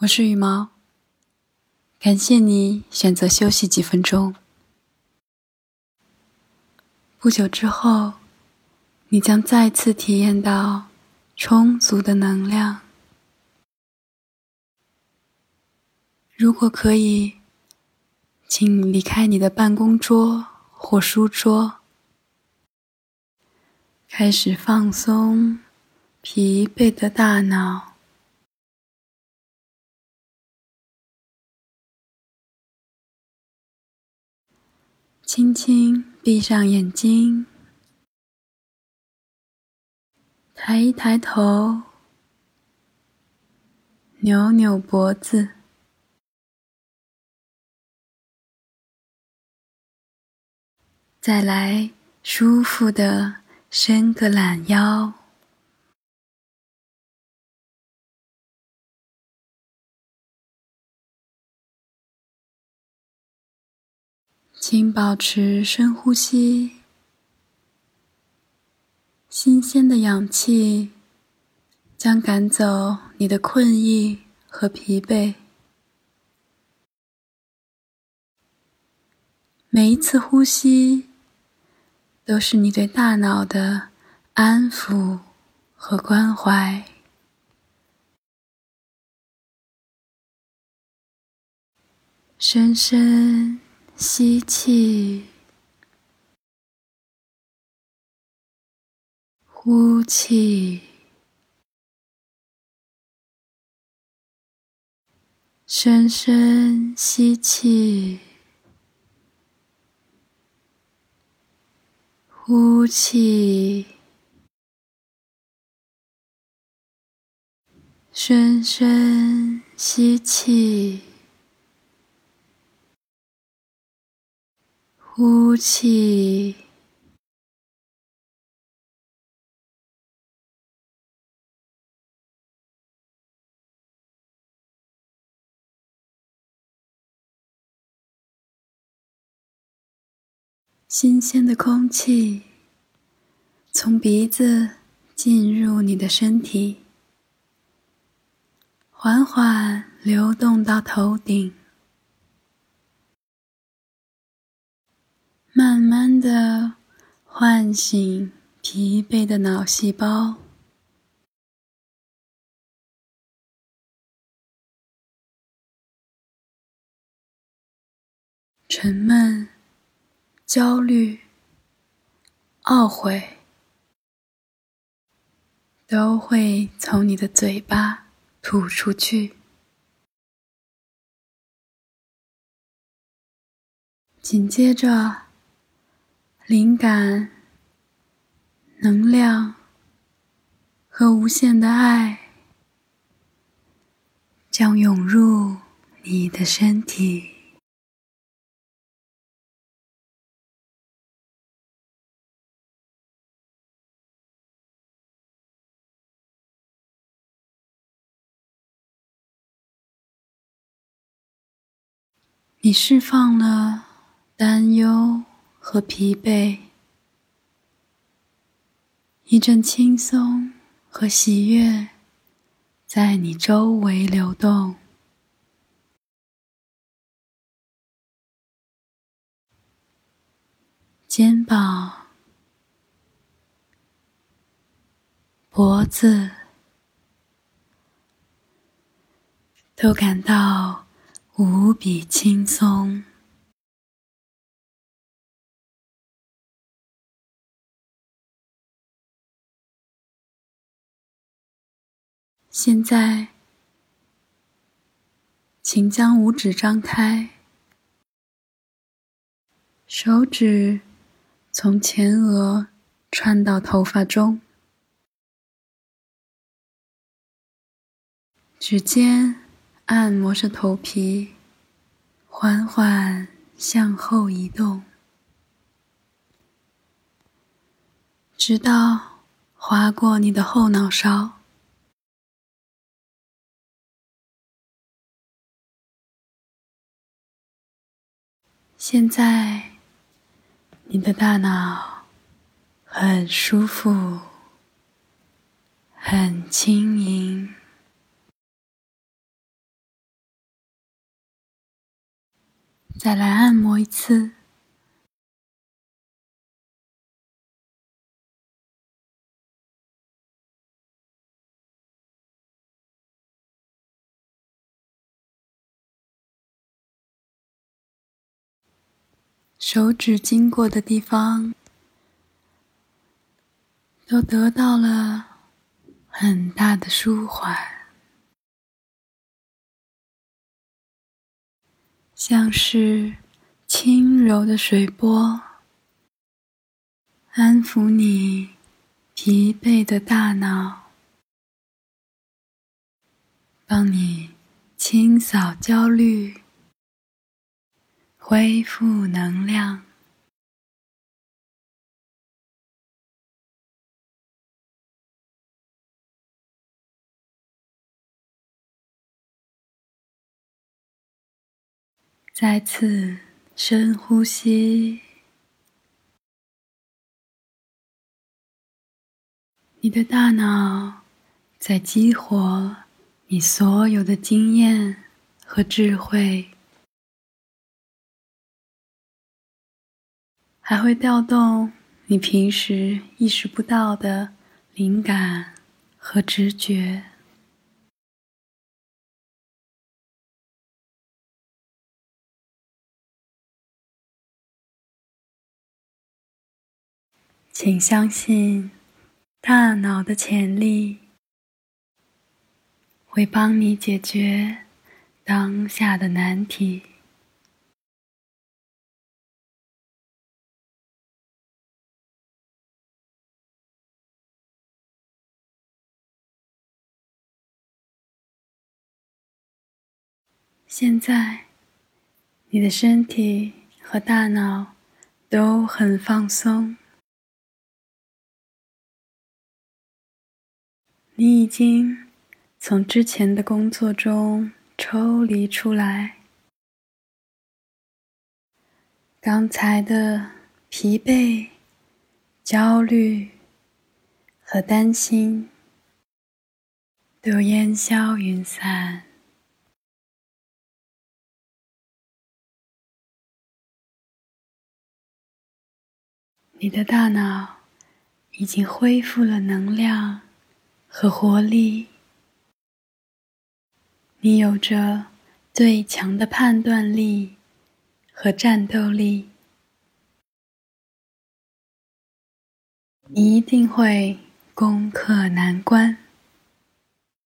我是羽毛，感谢你选择休息几分钟。不久之后，你将再次体验到充足的能量。如果可以，请离开你的办公桌或书桌，开始放松疲惫的大脑。轻轻闭上眼睛，抬一抬头，扭扭脖子，再来舒服的伸个懒腰。请保持深呼吸，新鲜的氧气将赶走你的困意和疲惫。每一次呼吸都是你对大脑的安抚和关怀。深深。吸气，呼气，深深吸气，呼气，深深吸气。呼气，新鲜的空气从鼻子进入你的身体，缓缓流动到头顶。慢慢的唤醒疲惫的脑细胞，沉闷、焦虑、懊悔，都会从你的嘴巴吐出去。紧接着。灵感、能量和无限的爱将涌入你的身体。你释放了担忧。和疲惫，一阵轻松和喜悦在你周围流动。肩膀、脖子都感到无比轻松。现在，请将五指张开，手指从前额穿到头发中，指尖按摩着头皮，缓缓向后移动，直到划过你的后脑勺。现在你的大脑很舒服很轻盈。再来按摩一次。手指经过的地方，都得到了很大的舒缓，像是轻柔的水波，安抚你疲惫的大脑，帮你清扫焦虑。恢复能量。再次深呼吸，你的大脑在激活你所有的经验和智慧。还会调动你平时意识不到的灵感和直觉，请相信大脑的潜力会帮你解决当下的难题。现在，你的身体和大脑都很放松，你已经从之前的工作中抽离出来，刚才的疲惫、焦虑和担心都烟消云散。你的大脑已经恢复了能量和活力，你有着最强的判断力和战斗力，一定会攻克难关。